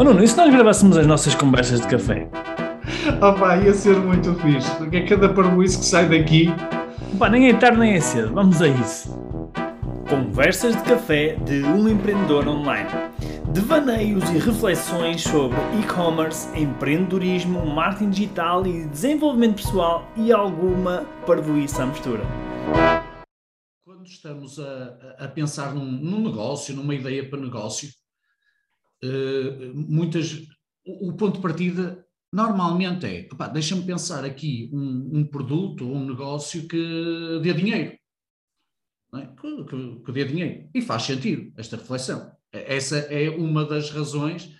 Oh Nuno, e se nós gravássemos as nossas conversas de café? Oh pá, ia ser muito fixe, porque é cada parboice que sai daqui. Pá, nem é tarde nem é cedo, vamos a isso. Conversas de café de um empreendedor online. Devaneios e reflexões sobre e-commerce, empreendedorismo, marketing digital e desenvolvimento pessoal e alguma parvoíça à mistura. Quando estamos a, a pensar num, num negócio, numa ideia para negócio, muitas, o, o, ponto de partida normalmente é, deixa-me pensar aqui um, um, produto ou um negócio que dê dinheiro. É? Que, que, que dê dinheiro. E faz sentido esta reflexão. Essa é uma das razões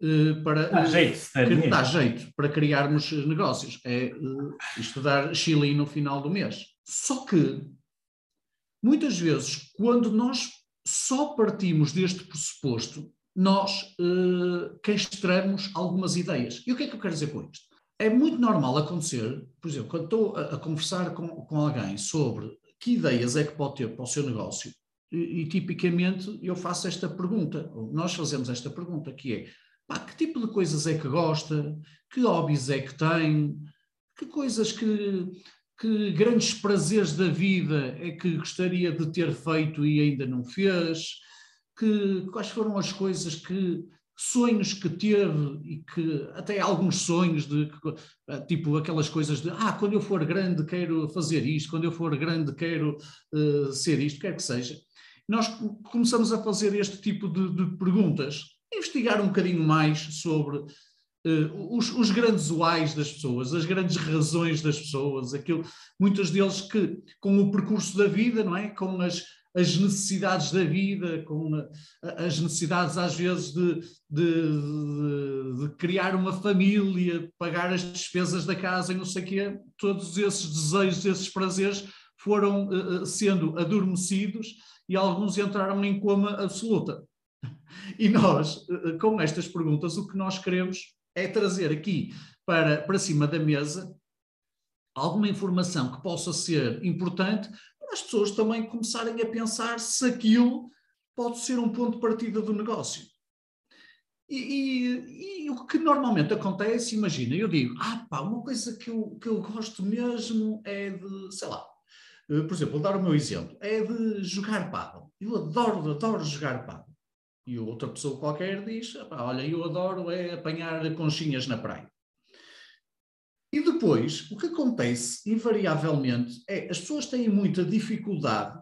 uh, para dá jeito, que dá jeito para criarmos negócios. É uh, estudar Chile no final do mês. Só que muitas vezes, quando nós só partimos deste pressuposto, nós uh, castramos algumas ideias. E o que é que eu quero dizer com isto? É muito normal acontecer, por exemplo, quando estou a, a conversar com, com alguém sobre que ideias é que pode ter para o seu negócio, e, e, tipicamente eu faço esta pergunta, nós fazemos esta pergunta, que é, pá, que tipo de coisas é que gosta, que hobbies é que tem, que coisas que, que grandes prazeres da vida é que gostaria de ter feito e ainda não fez, que, quais foram as coisas que sonhos que teve e que até alguns sonhos de tipo aquelas coisas de ah quando eu for grande quero fazer isto quando eu for grande quero uh, ser isto quer que seja. Nós começamos a fazer este tipo de, de perguntas investigar um bocadinho mais sobre uh, os, os, grandes whys das pessoas as grandes razões das pessoas aquilo muitos deles que com o percurso da vida não é? Com as as necessidades da vida, com as necessidades às vezes de, de, de, criar uma família, pagar as despesas da casa e não sei o quê, todos esses desejos, esses prazeres foram uh, sendo adormecidos e alguns entraram em coma absoluta. E nós, uh, com estas perguntas, o que nós queremos é trazer aqui para, para cima da mesa alguma informação que possa ser importante as pessoas também começarem a pensar se aquilo pode ser um ponto de partida do negócio. E, e, e, o que normalmente acontece, imagina, eu digo, ah pá, uma coisa que eu, que eu gosto mesmo é de, sei lá, eh, por exemplo, vou dar o meu exemplo, é de jogar paddle. Eu adoro, adoro jogar paddle. E outra pessoa qualquer diz, olha, eu adoro é apanhar conchinhas na praia. E depois, o que acontece, invariavelmente, é as pessoas têm muita dificuldade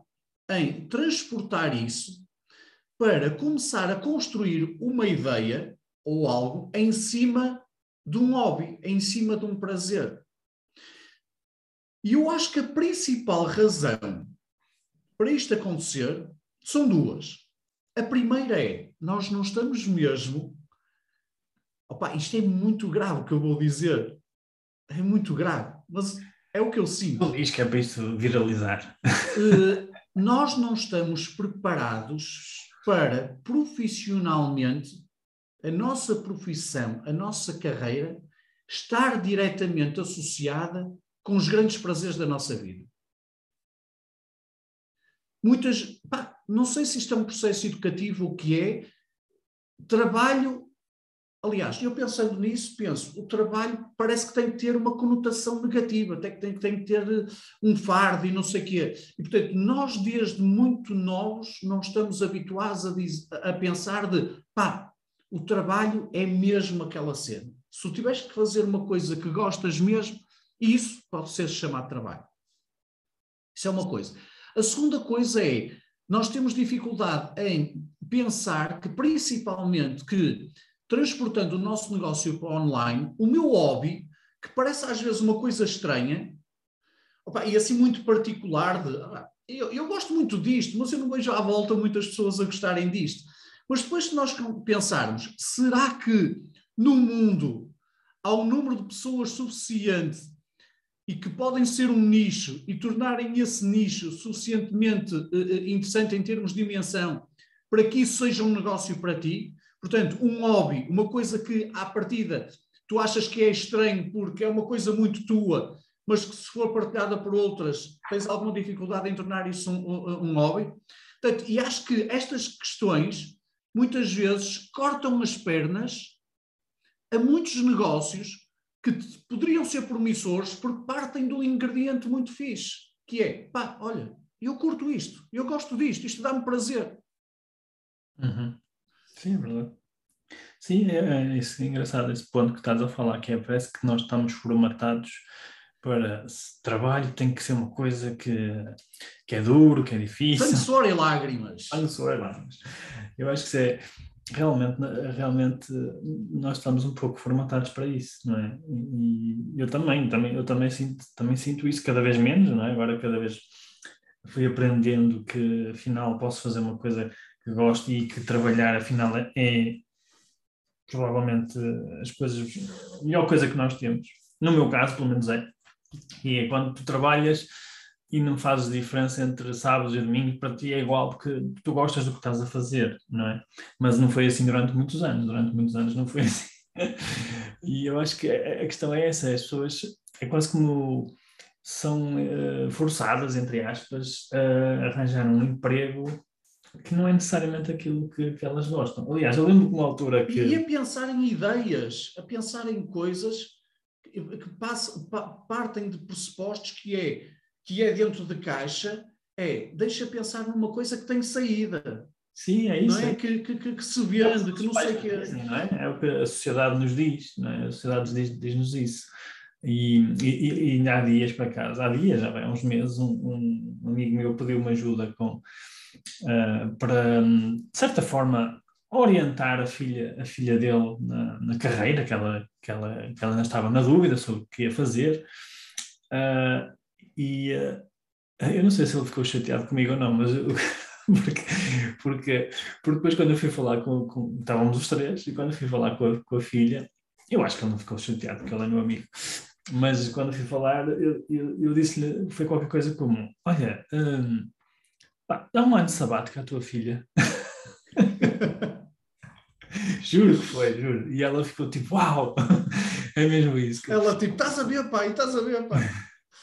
em transportar isso para começar a construir uma ideia ou algo em cima de um hobby, em cima de um prazer. E eu acho que a principal razão para isto acontecer são duas. A primeira é, nós não estamos mesmo. Opa, isto é muito grave o que eu vou dizer é muito grave, mas é o que eu sinto. Não diz que é para isto viralizar. Uh, nós não estamos preparados para profissionalmente a nossa profissão, a nossa carreira, estar diretamente associada com os grandes prazeres da nossa vida. Muitas, pá, não sei se isto é um processo educativo ou o que é, trabalho Aliás, eu pensando nisso, penso, o trabalho parece que tem que ter uma conotação negativa, tem, tem, tem que ter eh, um fardo e não sei o quê. E, portanto, nós desde muito novos não estamos habituados a, diz, a pensar de, pá, o trabalho é mesmo aquela cena. Se tu tiveres que fazer uma coisa que gostas mesmo, isso pode ser chamado trabalho. Isso é uma coisa. A segunda coisa é, nós temos dificuldade em pensar que, principalmente, que transportando o nosso negócio para online, o meu hobby, que parece às vezes uma coisa estranha, opa, e assim muito particular, de, eu, eu, gosto muito disto, mas eu não vejo à volta muitas pessoas a gostarem disto. Mas depois, se nós pensarmos, será que no mundo há um número de pessoas suficiente e que podem ser um nicho e tornarem esse nicho suficientemente uh, interessante em termos de dimensão para que isso seja um negócio para ti? Portanto, um hobby, uma coisa que à partida tu achas que é estranho porque é uma coisa muito tua, mas que se for partilhada por outras, tens alguma dificuldade em tornar isso um, um, hobby. Portanto, e acho que estas questões muitas vezes cortam as pernas a muitos negócios que poderiam ser promissores porque partem de um ingrediente muito fixe, que é, pá, olha, eu curto isto, eu gosto disto, isto dá-me prazer. Uhum. Sim, é verdade. Sim, é, é, isso é engraçado, esse ponto que estás a falar, que é, parece que nós estamos formatados para trabalho tem que ser uma coisa que, que é duro, que é difícil. Sangue, suor e lágrimas. Sangue, suor e lágrimas. Eu acho que é, realmente, realmente nós estamos um pouco formatados para isso, não é? E eu também, também, eu também sinto, também sinto isso cada vez menos, não é? Agora cada vez fui aprendendo que afinal posso fazer uma coisa que gosto e que trabalhar afinal é provavelmente as coisas, a melhor coisa que nós temos. No meu caso, pelo menos é. E é quando tu trabalhas e não fazes diferença entre sábados e domingos, para ti é igual porque tu gostas do que estás a fazer, não é? Mas não foi assim durante muitos anos, durante muitos anos não foi assim. e eu acho que a questão é essa, as pessoas, é quase como são uh, forçadas, entre aspas, a arranjar um emprego que não é necessariamente aquilo que, que elas gostam. Aliás, eu lembro de uma altura que... E a pensar em ideias, a pensar em coisas que, que passam, partem de pressupostos que é que é dentro de caixa, é deixa pensar numa coisa que tem saída. Sim, é isso. Não é? é. Que, que, que, se vende, que não sei o que é. Não é. É o que a sociedade nos diz, não é? a sociedade diz-nos diz isso. E, e, e, há dias para casa, há dias, já há uns meses, um, um amigo meu pediu-me ajuda com, uh, para, de certa forma, orientar a filha, a filha dele na, na carreira, que ela, que, ela, que ela ainda estava na dúvida sobre o que ia fazer. Uh, e uh, eu não sei se ele ficou chateado comigo ou não, mas eu, porque, porque, porque depois quando eu fui falar com, com, estávamos os três, e quando eu fui falar com a, com a filha, eu acho que ele não ficou chateado, porque ele é meu amigo. Mas quando fui falar, eu, eu, eu disse-lhe, foi qualquer coisa como, olha, um, pá, dá um ano sabático à tua filha. juro que foi, juro. E ela ficou tipo, uau, é mesmo isso. Ela tipo, estás a ver, pai, estás a ver, pai.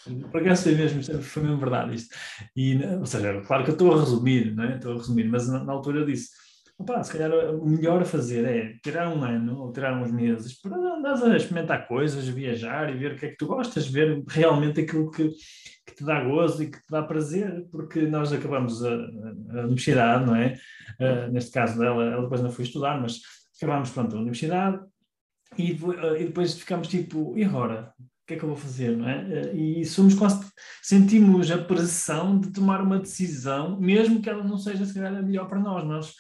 Por acaso foi mesmo, foi mesmo verdade isto. E, ou seja, claro que eu estou a resumir, não é? Estou a resumir, mas na, na altura eu disse, Opa, se calhar o melhor a fazer é tirar um ano ou tirar uns meses para andar a experimentar coisas, viajar e ver o que é que tu gostas, ver realmente aquilo que, que te dá gozo e que te dá prazer, porque nós acabamos a, a universidade, não é? Uh, neste caso dela, ela depois não foi estudar, mas acabámos, pronto, a universidade e, uh, e depois ficamos tipo, e agora? que é que eu vou fazer, não é? E somos quase, sentimos a pressão de tomar uma decisão, mesmo que ela não seja, se calhar, a melhor para nós. Nós,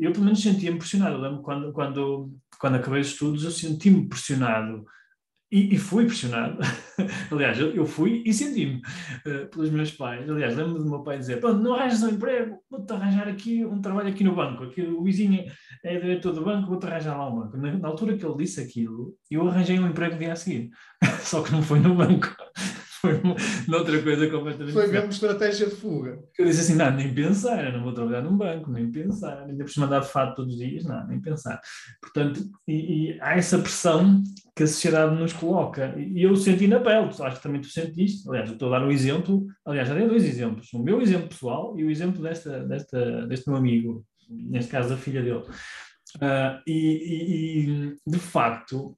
eu, pelo menos, sentia-me pressionado. Eu lembro quando, quando, quando acabei os estudos, eu senti-me pressionado e, e, fui pressionado. Aliás, eu, eu, fui e senti-me uh, pelos meus pais. Aliás, lembro-me do meu pai dizer: não arranjas um emprego, vou-te arranjar aqui um trabalho aqui no banco. Aqui, o vizinho é diretor do banco, vou-te arranjar lá um banco. Na, na, altura que ele disse aquilo, eu arranjei um emprego dia a seguir. Só que não foi no banco foi noutra coisa completamente Foi mesmo estratégia de fuga. Eu disse assim, não, nem pensar, eu não vou trabalhar num banco, nem pensar, ainda por mandar de fato todos os dias, não, nem pensar. Portanto, e, e, há essa pressão que a sociedade nos coloca, e eu senti na pele, acho que também tu sentiste, aliás, eu estou a dar um exemplo, aliás, já dei dois exemplos, o meu exemplo pessoal e o exemplo desta, desta, deste meu amigo, neste caso a filha dele. Uh, e, e, e, de facto,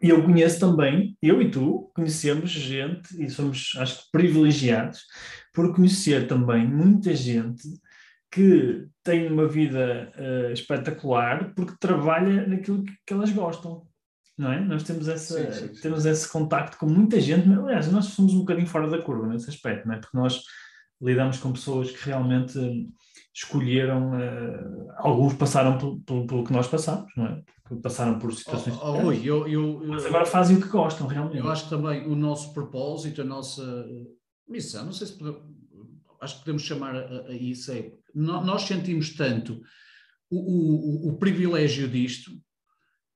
eu conheço também, eu e tu, conhecemos gente e somos, acho que, privilegiados por conhecer também muita gente que tem uma vida uh, espetacular porque trabalha naquilo que, que, elas gostam, não é? Nós temos, essa, sim, sim, sim. temos esse contacto com muita gente, mas, aliás, nós somos um bocadinho fora da curva nesse aspecto, não é? Porque nós lidamos com pessoas que realmente escolheram, uh, alguns passaram pelo, pelo, que nós passamos, não é? passaram por situações. Oh, oh, Rui, eu, eu, mas agora fazem o que gostam, realmente. Eu acho que também o nosso propósito, a nossa missão, não sei se podemos, acho que podemos chamar a, a isso, é, nós sentimos tanto o, o, o privilégio disto,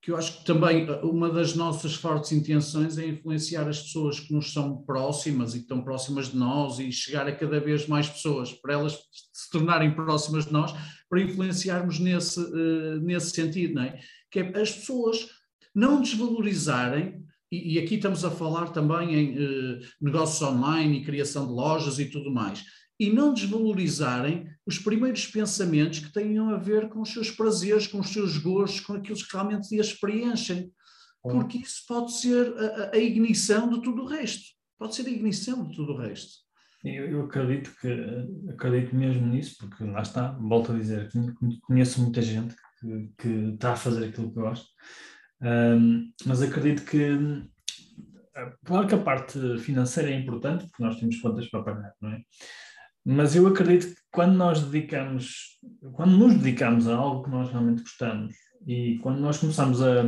que eu acho que também uh, uma das nossas fortes intenções é influenciar as pessoas que nos são próximas e que estão próximas de nós e chegar a cada vez mais pessoas, para elas se tornarem próximas de nós, para influenciarmos nesse, uh, nesse sentido, não é? Que é as pessoas não desvalorizarem, e, aqui estamos a falar também em uh, negócios online e criação de lojas e tudo mais, e não desvalorizarem os primeiros pensamentos que tenham a ver com os seus prazeres, com os seus gostos, com aquilo que realmente as preenchem. Porque isso pode ser a, a, ignição de tudo o resto. Pode ser a ignição de tudo o resto. Eu, eu acredito que acredito mesmo nisso, porque lá está, volto a dizer, conheço muita gente que, que está a fazer aquilo que eu gosto, um, mas acredito que claro que a parte financeira é importante, porque nós temos contas para pagar, não é? Mas eu acredito que quando nós dedicamos, quando nos dedicamos a algo que nós realmente gostamos e quando nós começamos a,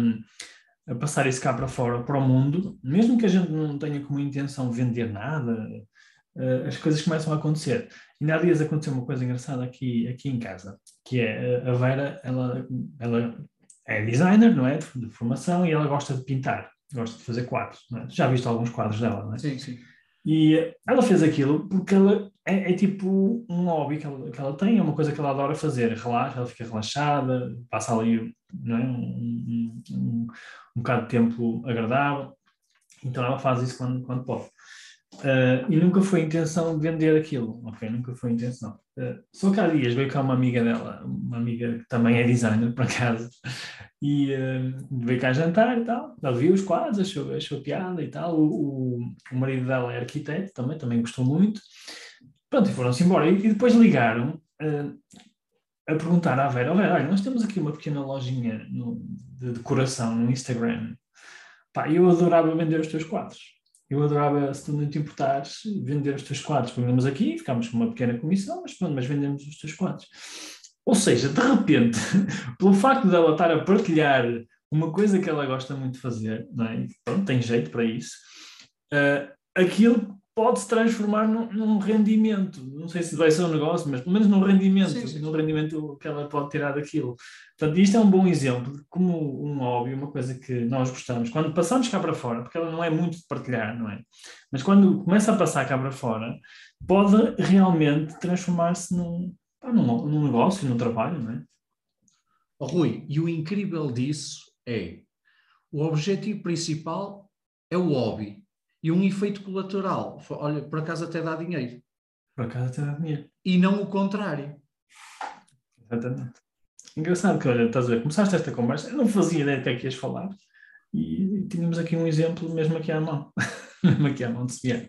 a passar isso cá para fora, para o mundo, mesmo que a gente não tenha como intenção vender nada, uh, as coisas começam a acontecer. E há dias aconteceu uma coisa engraçada aqui, aqui em casa, que é a Vera, ela, ela é designer, não é? De formação, e ela gosta de pintar, gosta de fazer quadros. É? Já viste alguns quadros dela, não é? Sim, sim. E ela fez aquilo porque ela é, é, tipo um hobby que ela, que ela tem, é uma coisa que ela adora fazer, relaxa, ela fica relaxada, passa ali é? um, um, um, um bocado de tempo agradável, então ela faz isso quando, quando pode. Uh, e nunca foi a intenção de vender aquilo, ok? Nunca foi a intenção. Uh, só que há dias veio cá uma amiga dela, uma amiga que também é designer, por acaso, e uh, veio cá jantar e tal. Ela viu os quadros, achou, achou piada e tal. O, o, o marido dela é arquiteto também, também gostou muito. Pronto, e foram-se embora. E, e, depois ligaram a perguntar à Vera: oh, Vera, olha, nós temos aqui uma pequena lojinha no, de decoração no Instagram. Pá, eu adorava vender os teus quadros eu adorava, se tu não te importares, vender os teus quadros. Põemos aqui, ficámos com uma pequena comissão, mas pronto, mas vendemos os teus quadros. Ou seja, de repente, pelo facto dela estar a partilhar uma coisa que ela gosta muito de fazer, não é? pronto, tem jeito para isso, uh, aquilo pode se transformar num, num, rendimento. Não sei se vai ser um negócio, mas pelo menos num rendimento, sim, sim. num rendimento que ela pode tirar daquilo. Portanto, isto é um bom exemplo de como um hobby, uma coisa que nós gostamos, quando passamos cá para fora, porque ela não é muito de partilhar, não é? Mas quando começa a passar cá para fora, pode realmente transformar-se num, num, num negócio, num trabalho, não é? Oh, Rui, e o incrível disso é o objetivo principal é o hobby e um efeito colateral. Olha, por acaso até dá dinheiro. Por acaso até dá dinheiro. E não o contrário. Exatamente. Engraçado que, olha, estás a ver, começaste esta conversa, eu não fazia ideia do que é que ias falar. E tínhamos aqui um exemplo mesmo aqui à mão. mesmo aqui à mão de se vier.